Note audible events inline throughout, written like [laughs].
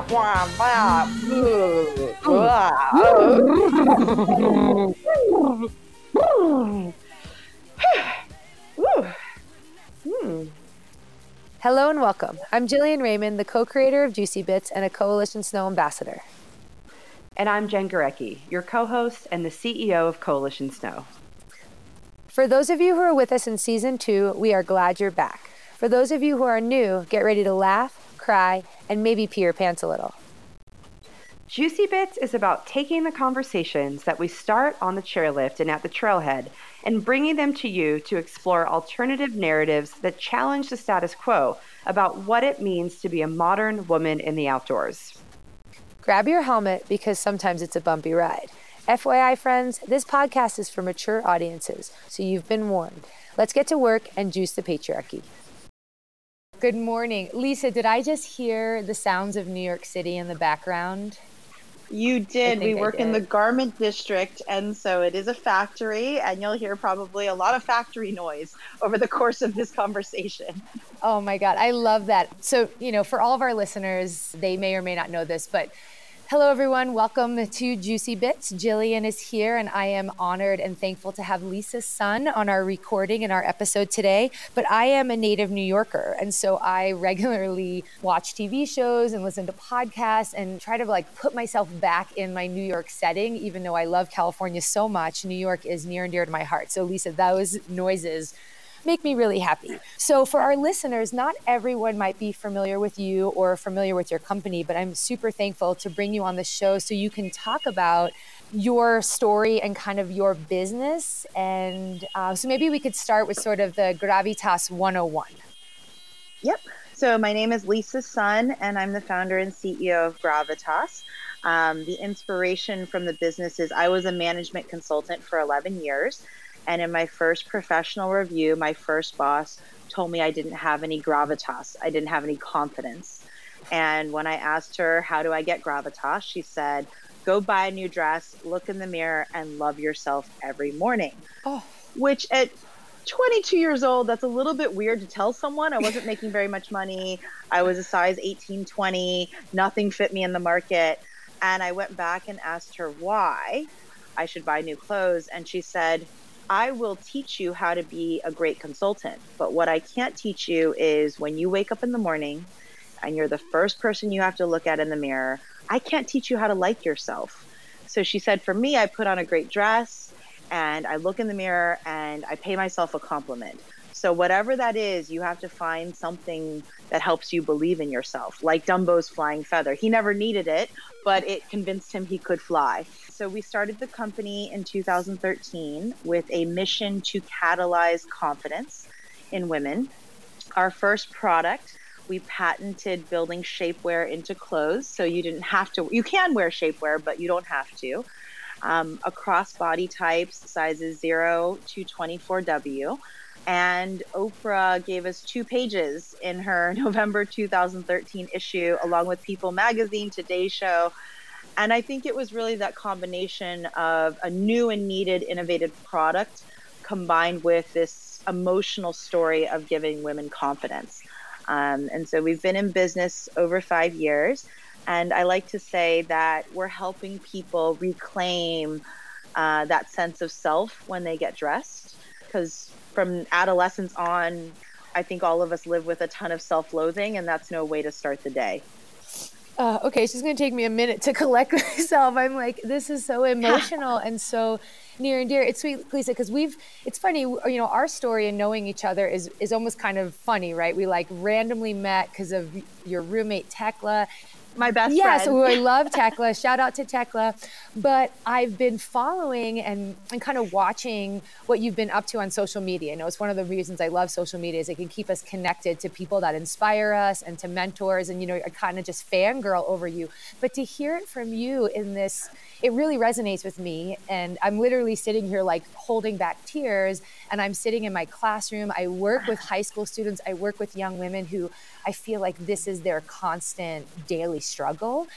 [laughs] Hello and welcome. I'm Jillian Raymond, the co creator of Juicy Bits and a Coalition Snow ambassador. And I'm Jen Gurecki, your co host and the CEO of Coalition Snow. For those of you who are with us in season two, we are glad you're back. For those of you who are new, get ready to laugh, cry, and maybe pee your pants a little. Juicy Bits is about taking the conversations that we start on the chairlift and at the trailhead and bringing them to you to explore alternative narratives that challenge the status quo about what it means to be a modern woman in the outdoors. Grab your helmet because sometimes it's a bumpy ride. FYI, friends, this podcast is for mature audiences, so you've been warned. Let's get to work and juice the patriarchy. Good morning. Lisa, did I just hear the sounds of New York City in the background? You did. We work in the garment district, and so it is a factory, and you'll hear probably a lot of factory noise over the course of this conversation. Oh my God, I love that. So, you know, for all of our listeners, they may or may not know this, but hello everyone. Welcome to Juicy Bits. Jillian is here, and I am honored and thankful to have Lisa Sun on our recording in our episode today. But I am a native New Yorker, and so I regularly watch TV shows and listen to podcasts and try to like put myself back in my New York setting, even though I love California so much. New York is near and dear to my heart. So, Lisa, those noises make me really happy. So, for our listeners, not everyone might be familiar with you or familiar with your company, but I'm super thankful to bring you on the show so you can talk about your story and kind of your business. And uh, so, maybe we could start with sort of the Gravitas 101. Yep. So my name is Lisa Sun, and I'm the founder and CEO of Gravitas. Um, the inspiration from the business is I was a management consultant for 11 years. And in my first professional review, my first boss told me I didn't have any gravitas, I didn't have any confidence. And when I asked her, How do I get gravitas? she said, Go buy a new dress, look in the mirror, and love yourself every morning. Oh. Which at 22 years old, that's a little bit weird to tell someone. I wasn't [laughs] making very much money. I was a size 18, 20. Nothing fit me in the market. And I went back and asked her why I should buy new clothes. And she said, I will teach you how to be a great consultant. But what I can't teach you is when you wake up in the morning and you're the first person you have to look at in the mirror, I can't teach you how to like yourself. So she said, for me, I put on a great dress and I look in the mirror and I pay myself a compliment. So, whatever that is, you have to find something that helps you believe in yourself, like Dumbo's flying feather. He never needed it, but it convinced him he could fly. So, we started the company in 2013 with a mission to catalyze confidence in women. Our first product, we patented building shapewear into clothes. So, you didn't have to, you can wear shapewear, but you don't have to. Um, across body types, sizes 0 to 24W. And Oprah gave us two pages in her [laughs] November 2013 issue, along with People Magazine, Today Show. And I think it was really that combination of a new and needed innovative product combined with this emotional story of giving women confidence. Um, and so we've been in business over five years. And I like to say that we're helping people reclaim uh, that sense of self when they get dressed. Because from adolescence on, I think all of us live with a ton of self loathing, and that's no way to start the day. Uh, okay, it's just going to take me a minute to [laughs] collect myself. I'm like, this is so emotional and so near and dear. It's sweet, Lisa, because we've. It's funny, you know, our story and knowing each other is is almost kind of funny, right? We like randomly met because of your roommate Tekla. My best yes, friend. who [laughs] I love Tekla. Shout out to Tekla. But I've been following and, and kind of watching what you've been up to on social media. You know, it's one of the reasons I love social media is it can keep us connected to people that inspire us and to mentors. And, you know, I kind of just fangirl over you. But to hear it from you in this, it really resonates with me. And I'm literally sitting here like holding back tears. And I'm sitting in my classroom. I work with high school students, I work with young women who I feel like this is their constant daily struggle.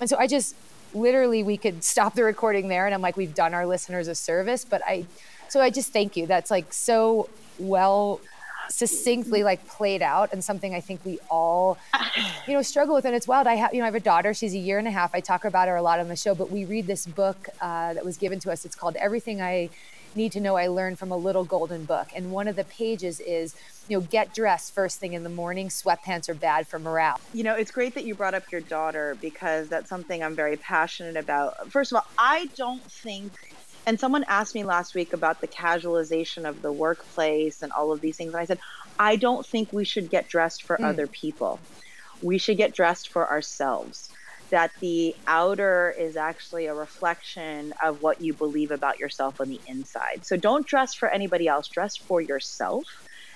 And so I just literally, we could stop the recording there. And I'm like, we've done our listeners a service. But I, so I just thank you. That's like so well succinctly like played out and something I think we all, you know, struggle with. And it's wild. I have, you know, I have a daughter. She's a year and a half. I talk about her a lot on the show, but we read this book uh, that was given to us. It's called Everything I Need to Know I Learned from a Little Golden Book. And one of the pages is, you know, get dressed first thing in the morning. Sweatpants are bad for morale. You know, it's great that you brought up your daughter because that's something I'm very passionate about. First of all, I don't think and someone asked me last week about the casualization of the workplace and all of these things. And I said, I don't think we should get dressed for mm. other people. We should get dressed for ourselves. That the outer is actually a reflection of what you believe about yourself on the inside. So don't dress for anybody else, dress for yourself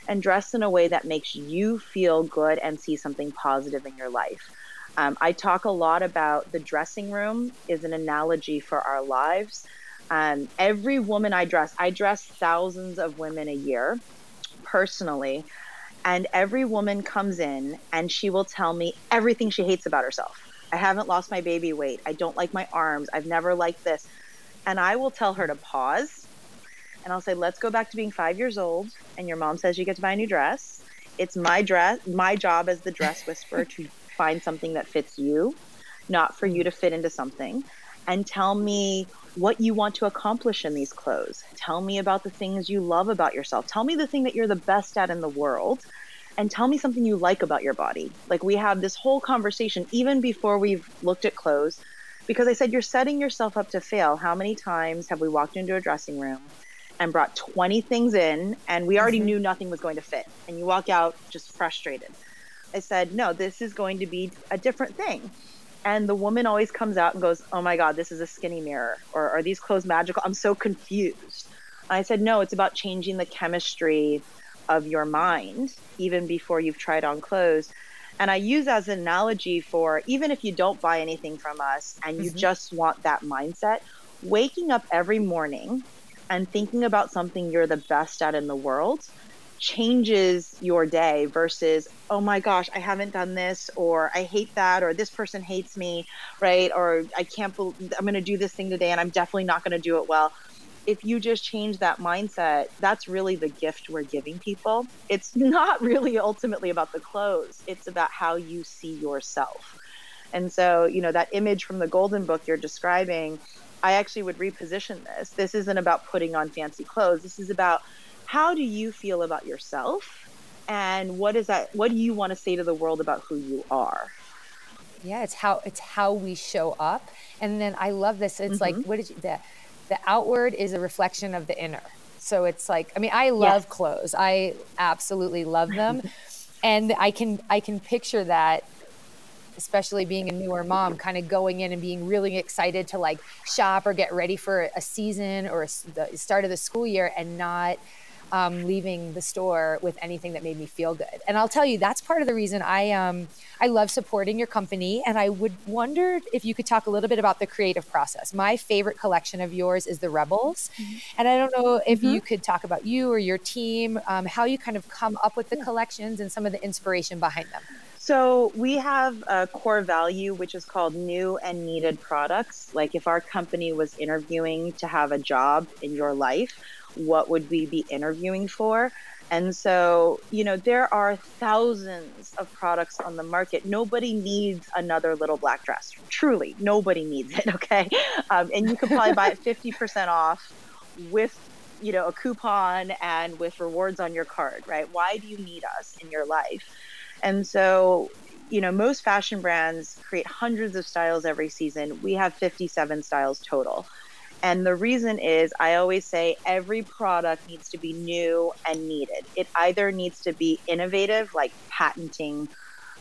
and dress in a way that makes you feel good and see something positive in your life. Um, I talk a lot about the dressing room is an analogy for our lives um, every woman I dress, I dress thousands of women a year personally. And every woman comes in and she will tell me everything she hates about herself. I haven't lost my baby weight. I don't like my arms. I've never liked this. And I will tell her to pause and I'll say, let's go back to being five years old. And your mom says you get to buy a new dress. It's my dress, my job as the dress whisperer to find something that fits you, not for you to fit into something. And tell me what you want to accomplish in these clothes. Tell me about the things you love about yourself. Tell me the thing that you're the best at in the world. And tell me something you like about your body. Like we have this whole conversation even before we've looked at clothes, because I said you're setting yourself up to fail. How many times have we walked into a dressing room and brought 20 things in and we already mm-hmm. knew nothing was going to fit? And you walk out just frustrated. I said, no, this is going to be a different thing and the woman always comes out and goes, "Oh my God, this is a skinny mirror," or "Are these clothes magical?" I'm so confused. I said, "No, it's about changing the chemistry of your mind even before you've tried on clothes." And I use as an analogy for even if you don't buy anything from us and you mm-hmm. just want that mindset, waking up every morning and thinking about something you're the best at in the world changes your day versus oh my gosh i haven't done this or i hate that or this person hates me right or i can't believe i'm going to do this thing today and i'm definitely not going to do it well if you just change that mindset that's really the gift we're giving people. It's [laughs] not really ultimately about the clothes. It's about how you see yourself. And so you know that image from the golden book you're describing i actually would reposition this. This isn't about putting on fancy clothes. This is about how do you feel about yourself? And what is that what do you want to say to the world about who you are? Yeah it's how it's how we show up. And then i love this. It's mm-hmm. like what did you the the outward is a reflection of the inner. So it's like i mean i love clothes. I absolutely love them. [laughs] And i can i can picture that especially being a newer mom kind of going in and being really excited to like shop or get ready for a season or a, the start of the school year and not um, leaving the store with anything that made me feel good. And I'll tell you, that's part of the reason I um, I love supporting your company. And I would wonder if you could talk a little bit about the creative process. My favorite collection of yours is the Rebels, mm-hmm. and I don't know if mm-hmm. you could talk about you or your team, um, how you kind of come up with the yeah. collections and some of the inspiration behind them. So we have a core value which is called new and needed products. Like if our company was interviewing to have a job in your life, what would we be interviewing for? And so, you know, there are thousands of products on the market. Nobody needs another little black dress. Truly, nobody needs it. [laughs] Okay. Um, and you could probably buy it 50% off with, you know, a coupon and with rewards on your card, right? Why do you need us in your life? And so, you know, most fashion brands create hundreds of styles every season. We have 57 styles total. And the reason is, I always say every product needs to be new and needed. It either needs to be innovative, like patenting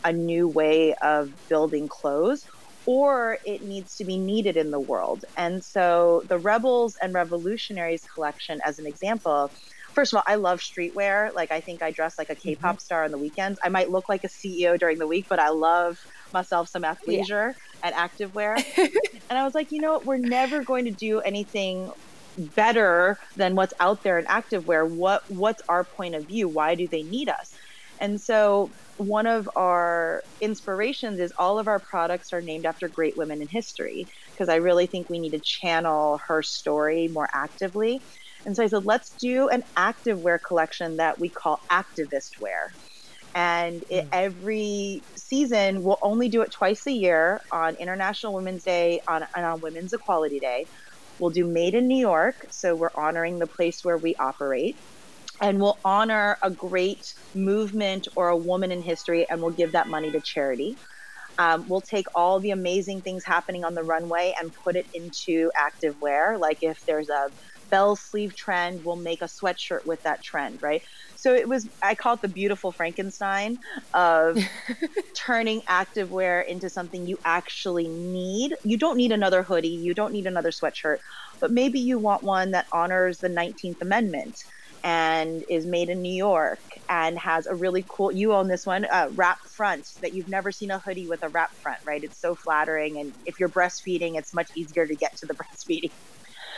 a new way of building clothes, or it needs to be needed in the world. And so the Rebels and Revolutionaries collection, as an example, first of all, I love streetwear. Like I think I dress like a K-pop mm-hmm. star on the weekends. I might look like a CEO during the week, but I love myself some athleisure yeah. And activewear. [laughs] and I was like, you know what? We're never going to do anything better than what's out there in activewear. What what's our point of view? Why do they need us? And so one of our inspirations is all of our products are named after great women in history because I really think we need to channel her story more actively. And so I said, let's do an activewear collection that we call activist wear. And it, mm. every season, we'll only do it twice a year on International Women's Day on, and on Women's Equality Day. We'll do Made in New York. So we're honoring the place where we operate. And we'll honor a great movement or a woman in history, and we'll give that money to charity. Um, we'll take all the amazing things happening on the runway and put it into active wear. Like if there's a bell sleeve trend, we'll make a sweatshirt with that trend, right? So it was, I call it the beautiful Frankenstein of [laughs] turning activewear into something you actually need. You don't need another hoodie, you don't need another sweatshirt, but maybe you want one that honors the 19th Amendment and is made in New York and has a really cool, you own this one, uh, wrap front that you've never seen a hoodie with a wrap front, right? It's so flattering. And if you're breastfeeding, it's much easier to get to the [laughs] breastfeeding.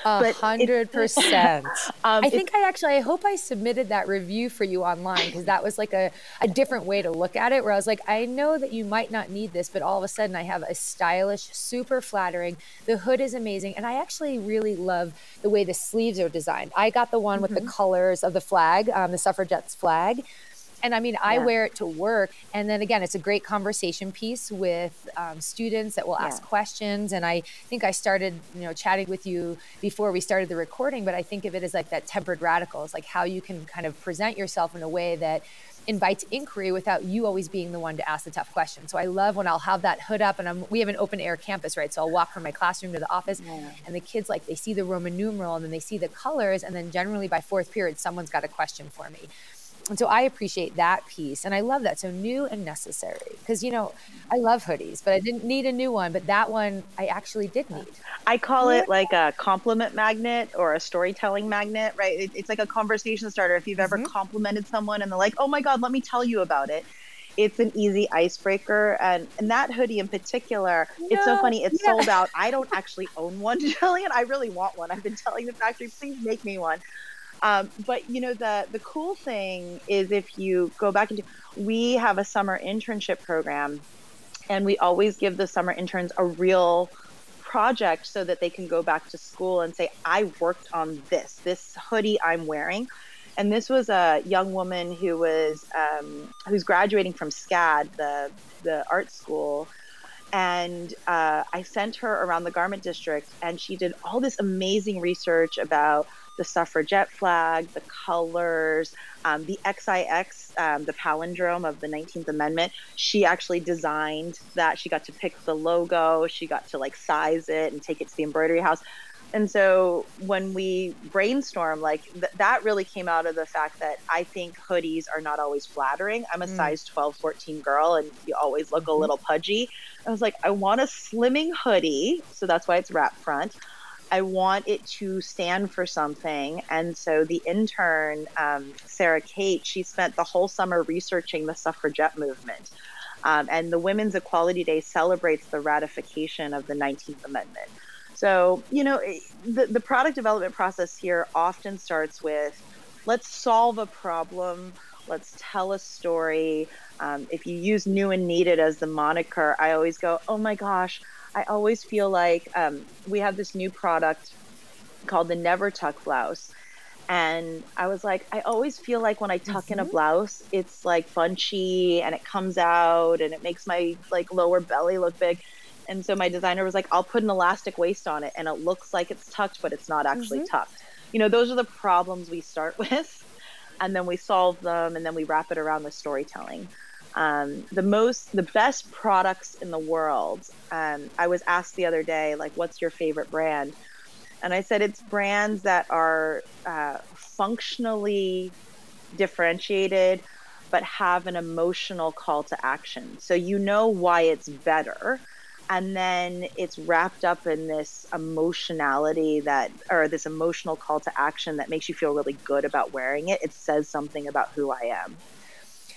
A hundred percent. [laughs] Um, I think I actually, I hope I submitted that review for you online because that was like a, a different way to look at it. Where I was like, I know that you might not need this, but all of a sudden I have a stylish, super flattering. The hood is amazing, and I actually really love the way the sleeves are designed. I got the one mm-hmm. with the mm-hmm. colors of the flag, um, the suffragettes flag. And I mean, I wear it to work. And then again, it's a great conversation piece with um, students that will ask yeah. questions. And I think I started, you know, chatting with you before we started the recording, but I think of it as like that tempered radicals, like how you can kind of present yourself in a way that invites inquiry without you always being the one to ask the tough question. So I love when I'll have that hood up and I'm, we have an open air campus, right? So I'll walk from my classroom to the office yeah. and the kids like they see the Roman numeral and then they see the colors and then generally by fourth period someone's got a question for me. And so I appreciate that piece. And I love that. So new and necessary. Because, you know, I love hoodies, but I didn't need a new one. But that one I actually did need. I call it like a compliment magnet or a storytelling magnet, right? it's like a conversation starter. If you've ever mm-hmm. complimented someone and they're like, oh my God, let me tell you about it it's an easy icebreaker and, and that hoodie in particular no, it's so funny it's yeah. sold out i don't actually own one [laughs] jillian i really want one i've been telling the factory please make me one um, but you know the the cool thing is if you go back into we have a summer internship program, and we always give the summer interns a real project so that they can go back to school and say I worked on this this hoodie I'm wearing. And this was a young woman who was um, who's graduating from SCAD, the the art school, and uh, I sent her around the garment district, and she did all this amazing research about the suffragette flag, the colors, um, the XIX, um, the palindrome of the 19th Amendment. She actually designed that. She got to pick the logo. She got to like size it and take it to the embroidery house. And so when we brainstorm, like th- that really came out of the fact that I think hoodies are not always flattering. I'm a mm. size 12, 14 girl, and you always look mm-hmm. a little pudgy. I was like, I want a slimming hoodie. So that's why it's wrap front. I want it to stand for something. And so the intern, um, Sarah Kate, she spent the whole summer researching the suffragette movement. Um, and the Women's Equality Day celebrates the ratification of the 19th Amendment. So, you know, the, the product development process here often starts with let's solve a problem, let's tell a story. Um, if you use new and needed as the moniker, I always go, oh my gosh, I always feel like um, we have this new product called the Never Tuck blouse. And I was like, I always feel like when I tuck mm-hmm. in a mm-hmm. blouse, it's like bunchy and it comes out and it makes my like lower belly look big. And so my designer was like, I'll put an elastic waist on it and it looks like it's tucked, but it's not actually mm-hmm. tucked. You know, those are the problems we start [laughs] with. And then we solve them and then we wrap it around with storytelling um, the most the best products in the world. Um, i was asked the other day like what's your favorite brand? And i said it's brands that are uh, functionally differentiated but have an emotional call to action. So you know why it's better and then it's wrapped up in this emotionality that or this emotional call to action that makes you feel really good about wearing it. It says something about who i am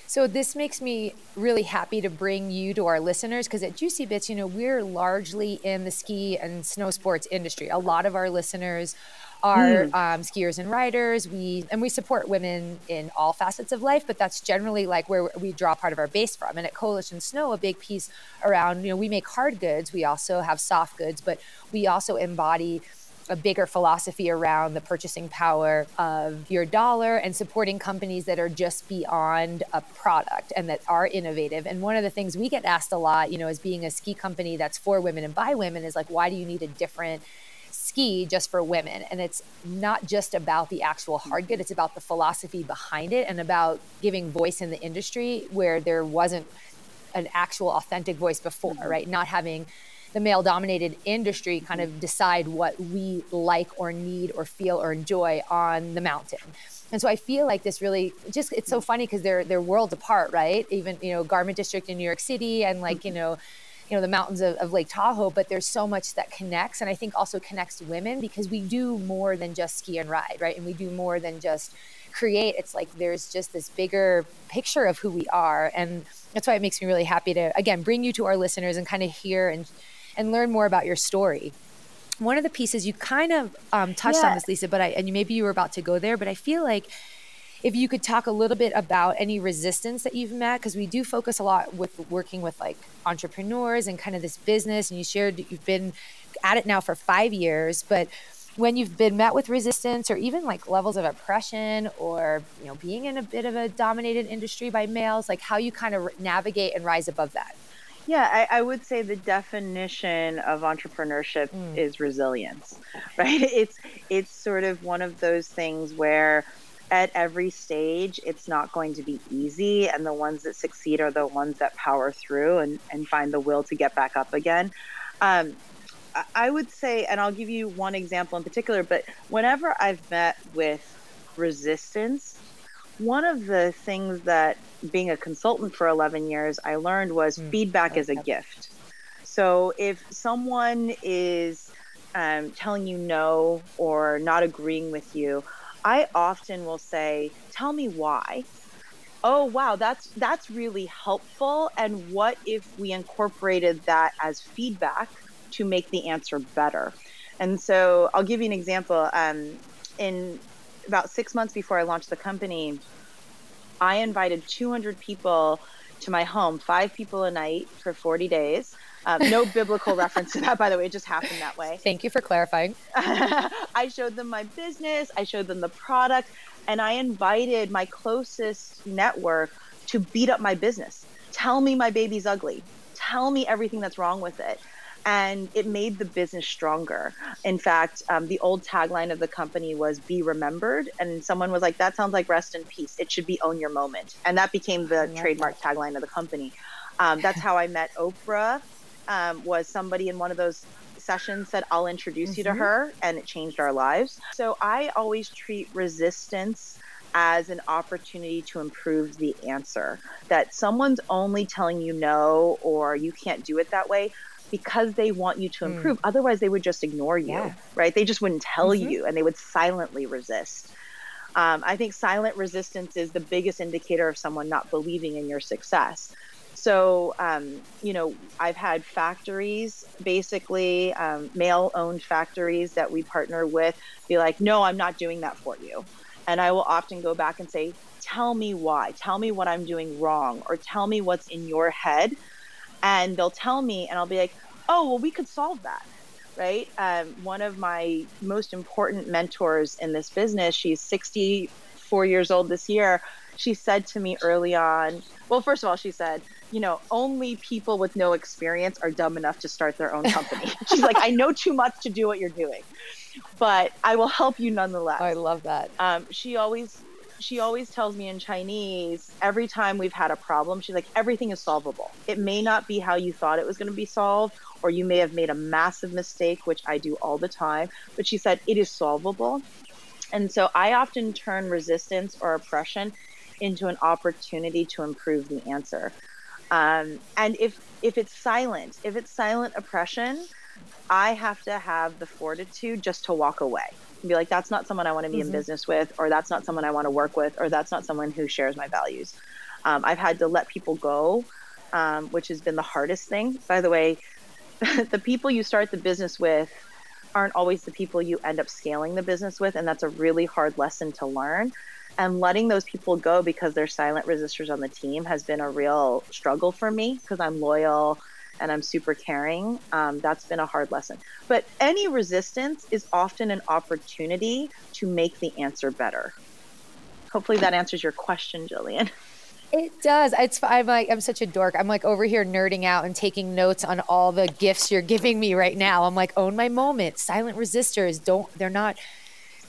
so this makes me really happy to bring you to our listeners because at Juicy Bits, you know, we're largely in the ski and snow sports industry. A lot of our listeners are mm. um, skiers and riders. We and we support women in all facets of life, but that's generally like where we draw part of our base from. And at Coalition Snow, a big piece around you know we make hard goods. We also have soft goods, but we also embody a bigger philosophy around the purchasing power of your dollar and supporting companies that are just beyond a product and that are innovative. And one of the things we get asked a lot, you know, as being a ski company that's for women and by women is like, why do you need a different ski just for women? And it's not just about the actual hard good, it's about the philosophy behind it and about giving voice in the industry where there wasn't an actual authentic voice before, mm-hmm. right? Not having the male dominated industry kind of decide what we like or need or feel or enjoy on the mountain. And so I feel like this really just it's so funny because they're they're worlds apart, right? Even you know Garment District in New York City and like you mm-hmm. know you know the mountains of, of, Lake Tahoe, but there's so much that connects, and I think also connects women because we do more than just ski and ride, right? And we do more than just create. It's like there's just this bigger picture of who we are, and that's why it makes me really happy to again bring you to our listeners and kind of hear and and learn more about your story. One of the pieces you kind of um, touched yeah. on this, Lisa, but I and maybe you were about to go there, but I feel like if you could talk a little bit about any resistance that you've met because we do focus a lot with working with like entrepreneurs and kind of this business and you shared you've been at it now for five years but when you've been met with resistance or even like levels of oppression or you know being in a bit of a dominated industry by males like how you kind of navigate and rise above that yeah, I, I, would say the definition of entrepreneurship mm. is resilience, [laughs] right? It's it's sort of one of those things where at every stage it's not going to be easy and the ones that succeed are the ones that power through and, and find the will to get back up again. Um, I would say, and I'll give you one example in particular, but whenever I've met with resistance, one of the things that being a consultant for 11 years, I learned was mm, feedback is a gift. So if someone is um, telling you no or not agreeing with you, I often will say, "Tell me why." Oh wow, that's that's really helpful. And what if we incorporated that as feedback to make the answer better? And so I'll give you an example. Um, in about six months before I launched the company, I invited 200 people to my home, five people a night for 40 days. Um, no [laughs] biblical reference to that, by the way. It just happened that way. Thank you for clarifying. [laughs] I showed them my business, I showed them the product, and I invited my closest network to beat up my business. Tell me my baby's ugly. Tell me everything that's wrong with it and it made the business stronger. In fact, um, the old tagline of the company was "Be remembered," and someone was like, "That sounds like rest in peace. It should be own your moment," and that became the trademark that. tagline of the company. Um, that's how I met Oprah. Um, was somebody in one of those sessions said, "I'll introduce mm-hmm. you to mm-hmm. her," and it changed our lives. So I always treat resistance as an opportunity to improve the answer. That someone's only telling you no or you can't do it that way because they want you to hmm. improve. Mm. Otherwise, they would just ignore you, yeah. right? They just wouldn't tell mm-hmm. you and they would silently resist. Um, I think silent resistance is the biggest indicator of someone not believing in your success. So, um, you know, I've had factories, basically um, male owned factories that we partner with, be like, no, I'm not doing that for you. And I will often go back and say, tell me why, tell me what I'm doing wrong, or tell me what's in your head and they'll tell me and i'll be like oh well we could solve that right? Um, one of my most important mentors in this business she's 64 years old this year she said to me early on well first of all she said you know only people with no experience are dumb enough to start their own company. [laughs] She's like i know too much to do what you're doing but i will help you nonetheless. I love that. Um, she always she always tells me in Chinese every time we've had a problem, she's like, everything is solvable. It may not be how you thought it was going to be solved, or you may have made a massive mistake, which I do all the time. But she said, it is solvable. And so I often turn resistance or oppression into an opportunity to improve the answer. Um, and if if it's silent, if it's silent oppression, I have to have the fortitude just to walk away and be like, that's not someone I want to be mm-hmm. in business with, or that's not someone I want to work with, or that's not someone who shares my values. Um, I've had to let people go, um, which has been the hardest thing. By the way, [laughs] the people you start the business with aren't always the people you end up scaling the business with. And that's a really hard lesson to learn. And letting those people go because they're silent resistors on the team has been a real struggle for me because I'm loyal and I'm super caring, um, that's been a hard lesson. But any resistance is often an opportunity to make the answer better. Hopefully that answers your question, Jillian. [laughs] It does. It's I'm like I'm such a dork. I'm like over here nerding out and taking notes on all the gifts you're giving me right now. I'm like own my moment. Silent resistors don't they're not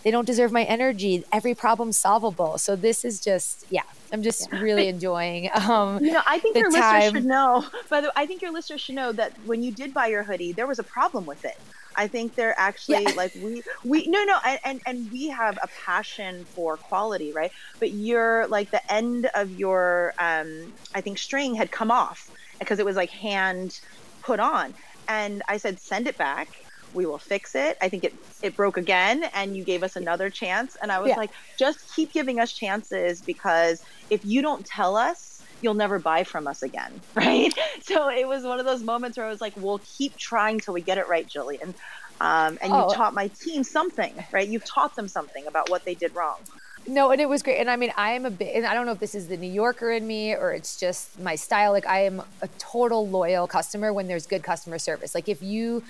they don't deserve my energy. Every problem's solvable. So this is just yeah. I'm just yeah. really enjoying. Um, you know, I think your time. listeners should know. By the way, I think your listeners should know that when you did buy your hoodie, there was a problem with it. I think they're actually yeah. like we we no no and, and and we have a passion for quality, right? But you're like the end of your um I think string had come off because it was like hand put on. And I said send it back. We will fix it. I think it it broke again and you gave us another chance and I was yeah. like just keep giving us chances because if you don't tell us you'll never buy from us again, [laughs] right? So it was one of those moments where I was like, we'll keep trying till we get it right, Jillian. Um, and oh. you taught my team something, right? You've taught them something about what they did wrong. No, and it was great. And I mean, I am a bit, and I don't know if this is the New Yorker in me or it's just my style. Like, I am a total loyal customer when there's good customer service. Like, if you,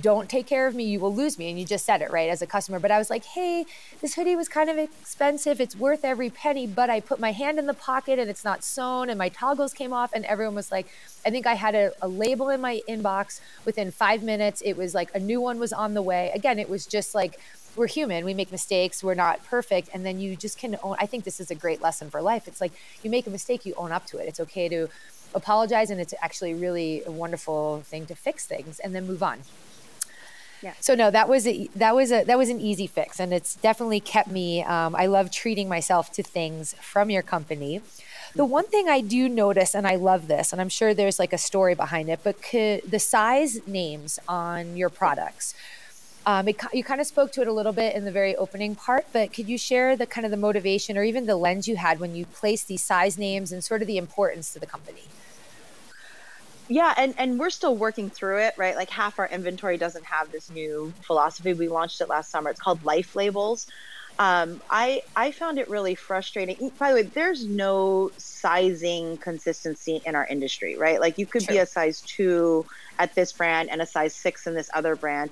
don't take care of me, you will lose me. And you just said it, right, as a customer. But I was like, hey, this hoodie was kind of expensive. It's worth every penny. But I put my hand in the pocket and it's not sewn and my toggles came off. And everyone was like, I think I had a, a label in my inbox within five minutes. It was like a new one was on the way. Again, it was just like, we're human we make mistakes we're not perfect and then you just can own i think this is a great lesson for life it's like you make a mistake you own up to it it's okay to apologize and it's actually really a wonderful thing to fix things and then move on yeah. So no, that was a, that was a that was an easy fix, and it's definitely kept me. Um, I love treating myself to things from your company. The one thing I do notice, and I love this, and I'm sure there's like a story behind it, but could, the size names on your products. Um, it, you kind of spoke to it a little bit in the very opening part, but could you share the kind of the motivation or even the lens you had when you placed these size names and sort of the importance to the company? Yeah and and we're still working through it right like half our inventory doesn't have this new philosophy we launched it last summer it's called life labels um, I I found it really frustrating. By the way, there's no sizing consistency in our industry, right? Like you could True. be a size two at this brand and a size six in this other brand.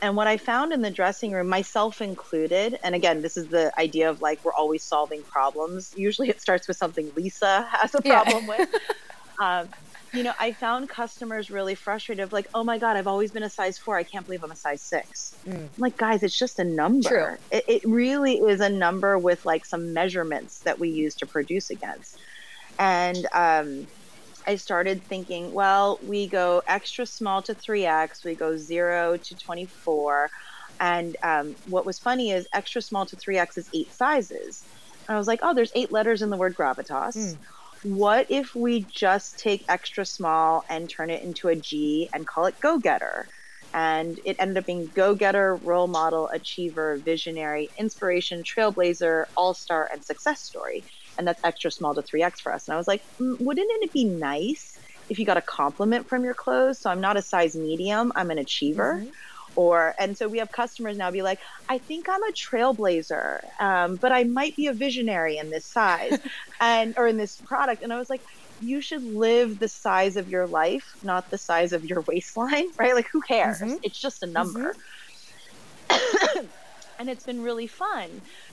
And what I found in the dressing room, myself included, and again, this is the idea of like we're always solving problems. Usually, it starts with something Lisa has a problem yeah. with. [laughs] Um, you know, I found customers really frustrated, like, oh my God, I've always been a size four. I can't believe I'm a size six. Mm. like, guys, it's just a number. True. It, it really is a number with like some measurements that we use to produce against. And um, I started thinking, well, we go extra small to 3X, we go zero to 24. And um, what was funny is extra small to 3X is eight sizes. And I was like, oh, there's eight letters in the word gravitas. Mm what if we just take extra small and turn it into a G and call it go getter? And it ended up being go getter, role model, achiever, visionary, inspiration, trailblazer, all star, and success story. And that's extra small to 3X for us. And I was like, mm, wouldn't it be nice if you got a compliment from your clothes? So I'm not a size medium, I'm an achiever. Mm-hmm or and so we have customers now be like i think i'm a trailblazer um, but i might be a visionary in this size [laughs] and or in this product. And i was like you should live the size of your life not the size of your [laughs] waistline right? Like who cares? Mm-hmm. it's just a number. Mm-hmm. [coughs] and it's been really fun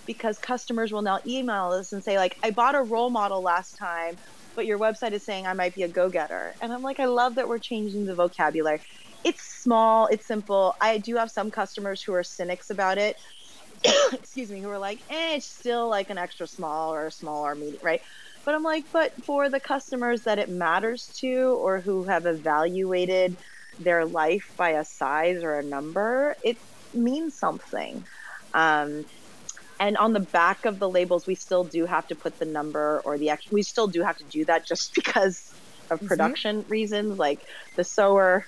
because customers will now email us and say like i bought a role model last time but your website is saying i might be a go-getter. And i'm like i love that we're changing the vocabulary it's small, it's simple. I do have some customers who are cynics about it. [coughs] Excuse me, who are like, eh, it's still like an extra small or a small or medium, right? But I'm like, but for the customers that it matters to or who have evaluated their life by a size or a number, it means something. Um, and on the back of the labels, we still do have to put the number or the actual, we still do have to do that just [laughs] because of mm-hmm. production mm-hmm. reasons. Like the sewer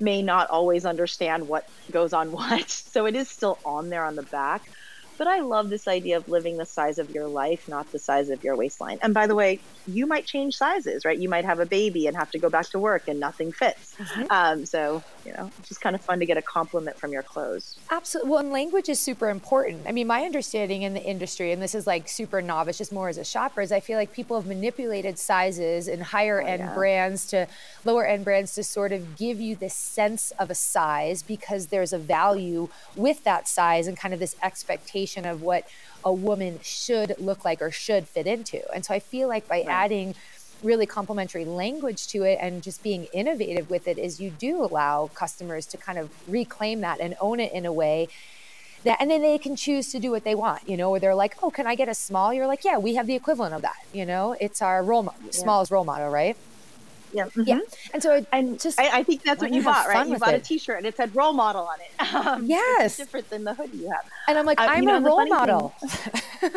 may not always understand what goes on [laughs] what. So it is still on there on the back. But I love this idea of living the size of your life, not the size of your waistline. And by the way, you might change sizes, right? You might have a baby and have to go back to work and nothing fits. Mm-hmm. Um, so, you know, it's just kind of fun to get a compliment from your clothes. Absolutely. Well, and language is super important. I mean, my understanding in the industry, and this is like super novice, just more as a shopper, is I feel like people have manipulated sizes in higher oh, end yeah. brands to lower end brands to sort of give you this sense of a size because there's a value with that size and kind of this expectation of what a woman should look like or should fit into. And so I feel like by right. adding really complementary language to it and just being innovative with it is you do allow customers to kind of reclaim that and own it in a way that and then they can choose to do what they want you know or they're like oh can i get a small you're like yeah we have the equivalent of that you know it's our role model yeah. small is role model right yeah. Mm-hmm. Yeah. And so and just I, I think that's what you bought, right? You bought it. a T-shirt and it said role model on it. [laughs] Um, yes. different than the hoodie you have. And I'm like, um, I'm you know, a role model. [laughs] yeah,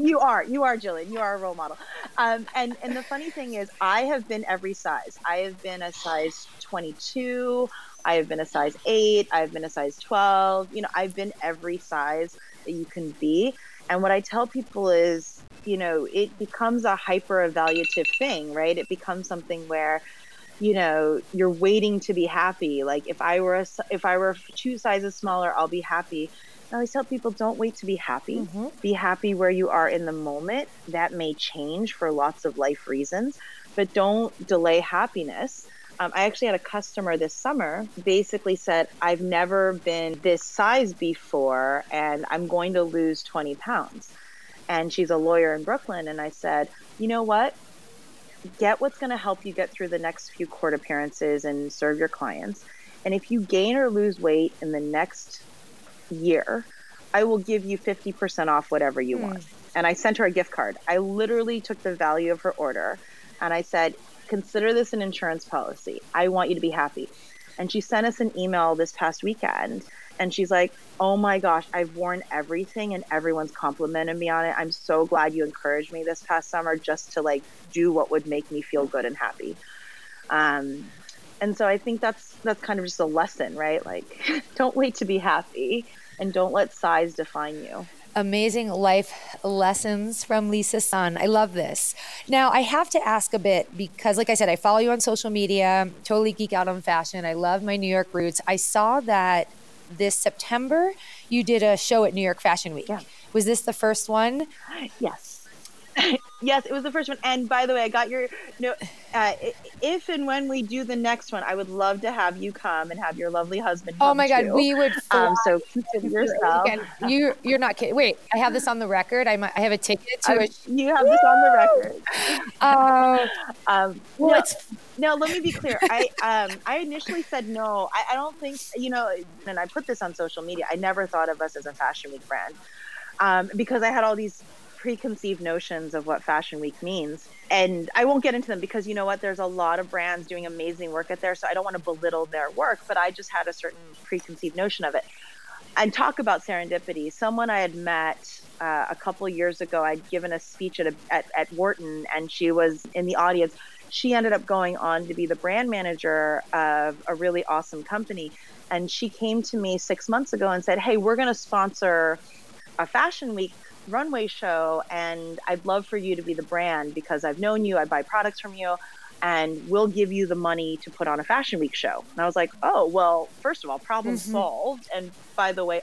you are. You are, Jillian. You are a role model. Um, and and the funny thing is, I have been every size. I have been a size 22. I have been a size eight. I've been a size 12. You know, I've been every size that you can be. And what I tell people is, you know, it becomes a hyper evaluative thing, right? It becomes something where, you know, you're waiting to be happy. Like if I were a, if I were two sizes smaller, I'll be happy. I always tell people don't wait to be happy. Mm-hmm. Be happy where you are in the moment. That may change for lots of life reasons, but don't delay happiness. Um, I actually had a customer this summer basically said, I've never been this size before and I'm going to lose 20 pounds and she's a lawyer in Brooklyn. And I said, you know what? Get what's going to help you get through the next few court appearances and serve your clients. And if you gain or lose weight in the next year, I will give you 50% off whatever you mm. want. And I sent her a gift card. I literally took the value of her order and I said, consider this an insurance policy. I want you to be happy. And she sent us an email this past weekend and she's like, "Oh my gosh, I've worn everything and everyone's complimented me on it. I'm so glad you encouraged me this past summer just to like do what would make me feel good and happy." Um, and so I think that's that's kind of just a lesson, right? Like, [laughs] don't wait to be happy, and don't let size define you. Amazing life lessons from Lisa Sun. I love this. Now, I have to ask a bit because, like I said, I follow you on social media, totally geek out on fashion. I love my New York roots. I saw that this September, you did a show at New York Fashion Week. Yeah. Was this the first one? Yes. [laughs] yes, it was the first one. And by the way, I got your no. Uh, if and when we do the next one, I would love to have you come and have your lovely husband. oh my God, too. we would. Um, so consider yourself. You you're not kidding. Wait, I have this on the record. I I have a ticket to it. You have Woo! this on the record. Uh, [laughs] [laughs] um, well, no, no, let me be clear. I um I initially said no. I, I don't think you know, and I put this on social media. I never thought of us as a fashion week brand. Um, because I had all these preconceived notions of what Fashion Week means. And I won't get into them because you know what? There's a lot of brands doing amazing work out there. So I don't want to belittle their work, but I just had a certain preconceived notion of it. And talk about serendipity. Someone I had met uh, a couple years ago, I'd given a speech at, a, at, at Wharton, and she was in the audience. She ended up going on to be the brand manager of a really awesome company. And she came to me six months ago and said, Hey, we're going to sponsor a fashion week runway show and I'd love for you to be the brand because I've known you, I buy products from you, and we'll give you the money to put on a fashion week show. And I was like, oh, well, first of all, problem mm-hmm. solved. And by the way,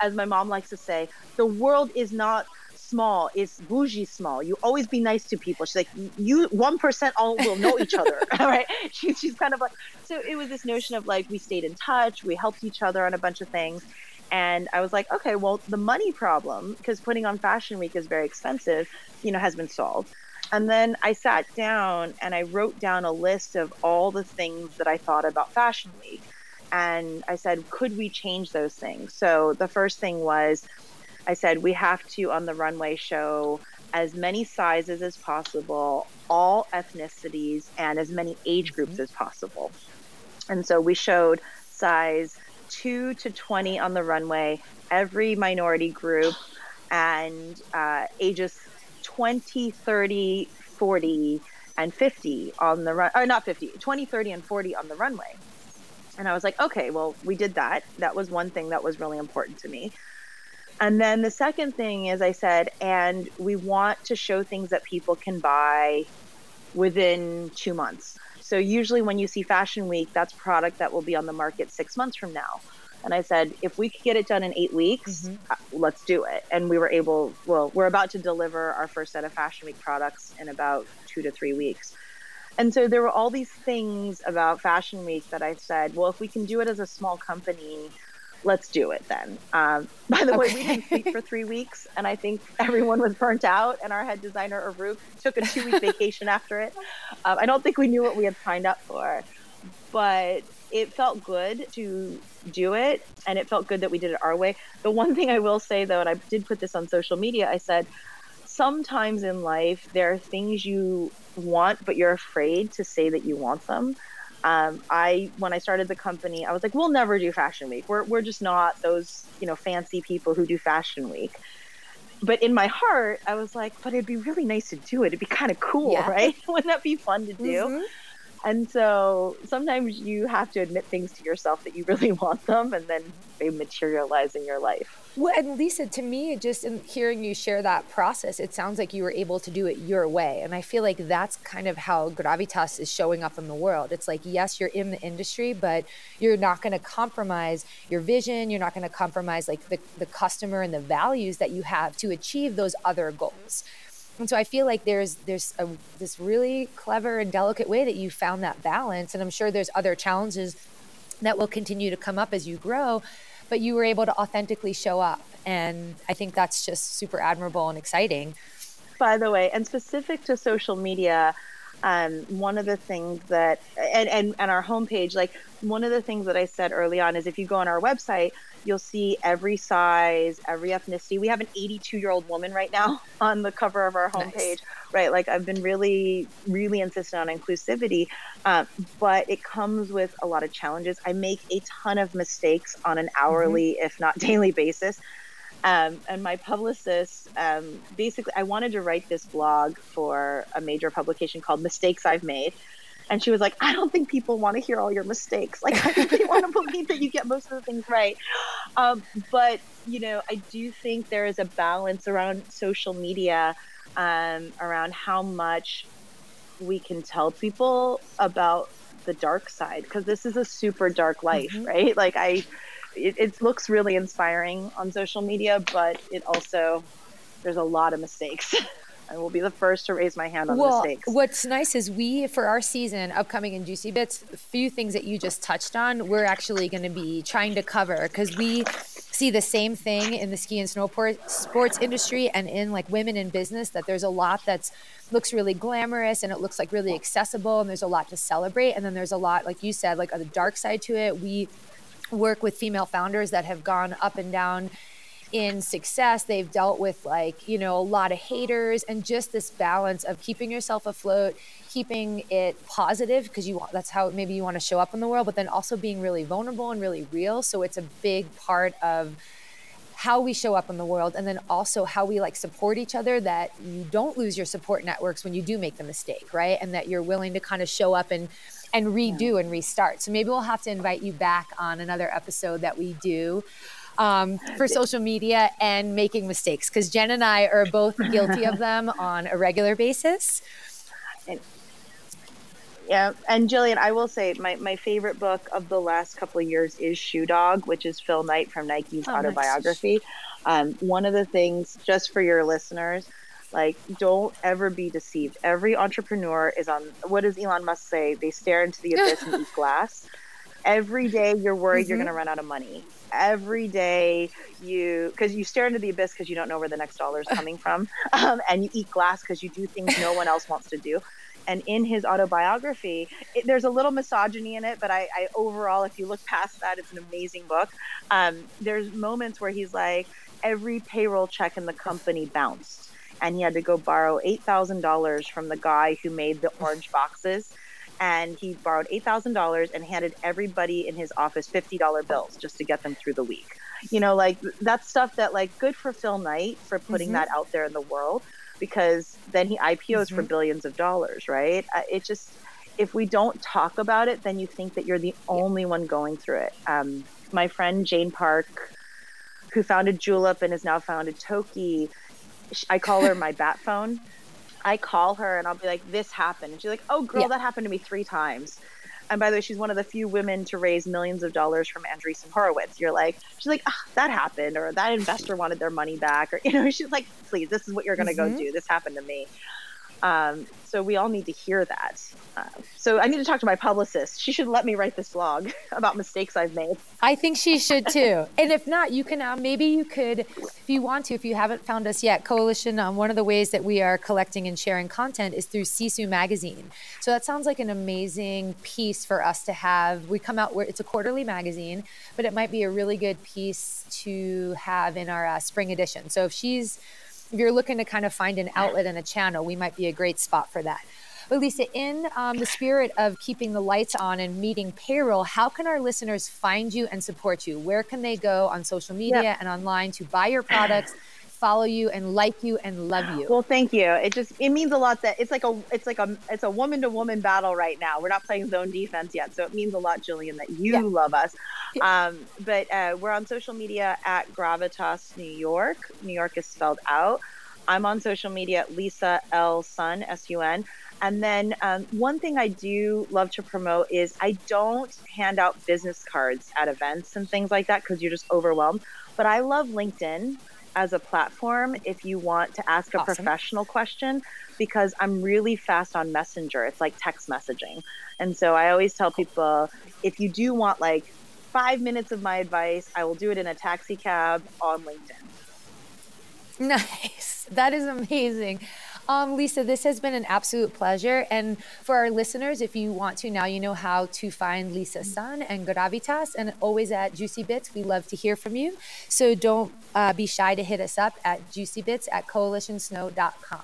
as my mom likes to say, the world is not small it's bougie small you always be nice to people she's like you one percent all will know each other [laughs] right she, she's kind of like so it was this notion of like we stayed in touch we helped each other on a bunch of things and I was like, okay, well, the money problem, because putting on Fashion Week is very expensive, you know, has been solved. And then I sat down and I wrote down a list of all the things that I thought about Fashion Week. And I said, could we change those things? So the first thing was, I said, we have to, on the runway, show as many sizes as possible, all ethnicities, and as many age groups mm-hmm. as possible. And so we showed size 2 to 20 on the runway, every minority group, and uh, ages 20, 30, 40, and 50 on the run, or not 50, 20, 30, and 40 on the runway. And I was like, okay, well, we did that. That was one thing that was really important to me. And then the second thing is I said, and we want to show things that people can buy within two months. So usually when you see Fashion Week, that's product that will be on the market six months from now. And I said, if we could get it done in eight weeks, mm-hmm. uh, let's do it. And we were able, well, we're about to deliver our first set of Fashion Week products in about two to three weeks. And so there were all these things about Fashion Week that I said, well, if we can do it as a small company, let's do it then. Um, [laughs] by the okay. way, we didn't speak for three weeks, and I think everyone was burnt out. And our head designer, Arup, took a two week vacation after it. Um, I don't think we knew what we had signed up for, but it felt good to do it, and it felt good that we did it our way. The one thing I will say, though, and I did put this on social media, I said, sometimes in life, there are things you want, but you're afraid to say that you want them. Um, I when I started the company, I was like, we'll never do Fashion Week. We're we're just not those you know fancy people who do Fashion Week. But in my heart, I was like, but it'd be really nice to do it. It'd be kind of cool, yeah. right? [laughs] Wouldn't that be fun to do? Mm-hmm. And so sometimes you have to admit things to yourself that you really [laughs] want them, and then they materialize in your life. Well, and Lisa, to me, just in hearing you share that process, it sounds like you were able to do it your way. And I feel like that's kind of how Gravitas is showing up in the world. It's like, yes, you're in the industry, but you're not going to compromise your vision. You're not going to compromise like the, the customer and the values that you have to achieve those other goals. And so I feel like there's there's a, this really clever and delicate way that you found that balance. And I'm sure there's other challenges that will continue to come up as you grow but you were able to authentically show up. And I think that's just super admirable and exciting. By the way, and specific to social media, um, one of the things that and, and and our homepage like one of the things that i said early on is if you go on our website you'll see every size every ethnicity we have an 82 year old woman right now [laughs] on the cover of our homepage nice. right like i've been really really insistent on inclusivity um, but it comes with a lot of challenges i make a ton of mistakes on an hourly mm-hmm. if not daily basis um, and my publicist, um, basically, I wanted to write this blog for a major publication called Mistakes I've Made. And she was like, I don't think people want to hear all your mistakes. Like, I think they want to [laughs] believe that you get most of the things right. Um, but, you know, I do think there is a balance around social media, um, around how much we can tell people about the dark side, because this is a super dark life, mm-hmm. right? Like, I, it, it looks really inspiring on social media, but it also there's a lot of mistakes. [laughs] I will be the first to raise my hand on well, mistakes. What's nice is we, for our season upcoming in Juicy Bits, a few things that you just touched on, we're actually going to be trying to cover because we see the same thing in the ski and snowboard sports industry and in like women in business that there's a lot that's looks really glamorous and it looks like really accessible and there's a lot to celebrate and then there's a lot like you said like on the dark side to it we work with female founders that have gone up and down in success. They've dealt with like you know a lot of haters and just this balance of keeping yourself afloat keeping it positive because you want that's how maybe you want to show up in the world but then also being really vulnerable and really real. So it's a big part of how we show up in the world and then also how we like support each other that you don't lose your support networks when you do make the mistake right? And that you're willing to kind of show up and and redo and restart. So maybe we'll have to invite you back on another episode that we do um, for social media and making mistakes because Jen and I are both [laughs] guilty of them on a regular basis. And, yeah, and Jillian, I will say my, my favorite book of the last couple of years is Shoe Dog, which is Phil Knight from Nike's oh, autobiography. Nice. Um, one of the things, just for your listeners, like, don't ever be deceived. Every entrepreneur is on what does Elon Musk say? They stare into the abyss and eat [laughs] glass. Every day you're worried mm-hmm. you're going to run out of money. Every day you, because you stare into the abyss because you don't know where the next dollar is [laughs] coming from. Um, and you eat glass because you do things no one else wants to do. And in his autobiography, it, there's a little misogyny in it, but I, I, overall, if you look past that, it's an amazing book. Um, there's moments where he's like, every payroll check in the company bounced and he had to go borrow $8,000 from the guy who made the orange boxes. And he borrowed $8,000 and handed everybody in his office $50 bills just to get them through the week. You know, like that's stuff that, like, good for Phil Knight for putting mm-hmm. that out there in the world because then he IPOs mm-hmm. for billions of dollars, right? Uh, it just, if we don't talk about it, then you think that you're the only one going through it. Um, my friend Jane Park, who founded Julep and has now founded Tokki. I call her my bat phone. I call her and I'll be like, "This happened," and she's like, "Oh, girl, yeah. that happened to me three times." And by the way, she's one of the few women to raise millions of dollars from Andreessen Horowitz. You're like, she's like, oh, that happened, or that investor wanted their money back, or [laughs] you know, she's like, please, this is what you're going to mm-hmm. go do. This happened to me. Um, so we all need to hear that. Uh, so I need to talk to my publicist. She should let me write this blog [laughs] about mistakes I've made. I think she should too. and if not, you can uh, maybe you could, if you want to, if you haven't found us yet, Coalition. Um, one of the ways that we are collecting and sharing content is through Sisu Magazine. So that sounds like an amazing piece for us to have. We come out where it's a quarterly magazine, but it might be a really good piece to have in our uh, spring edition. So if she's if you're looking to kind of find an outlet and a channel, we might be a great spot for that. But Lisa, in um, the spirit of keeping the lights on and meeting payroll, how can our listeners find you and support you? Where can they go on social media yep. and online to buy your products? follow you and like you and love you. Well, thank you. It just it means a lot that it's like a it's like a it's a woman to woman battle right now. We're not playing zone defense yet, so it means a lot, Jillian, that you yeah. love us. [laughs] Um, but uh, we're on social media at Gravitas New York. New York is spelled out. I'm on social media at Lisa L Sun S U N. And then um, one thing I do love to promote is I don't hand out business cards at events and things like that because you're just overwhelmed. But I love LinkedIn as a platform if you want to ask a awesome. professional question because I'm really fast on Messenger. It's like text messaging. And so I always tell people if you do want like five minutes of my advice, I will do it in a taxi cab on LinkedIn. Nice. [laughs] That is amazing. Um, Lisa, this has been an absolute pleasure. And for our listeners, if you want to, now you know how to find Lisa Sun and Gravitas, and always at Juicy Bits. We love to hear from you. So don't uh, be shy to hit us up at juicybits at coalitionsnow.com.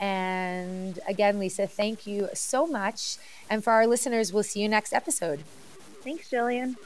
And again, Lisa, thank you so much. And for our listeners, we'll see you next episode. Thanks, Jillian.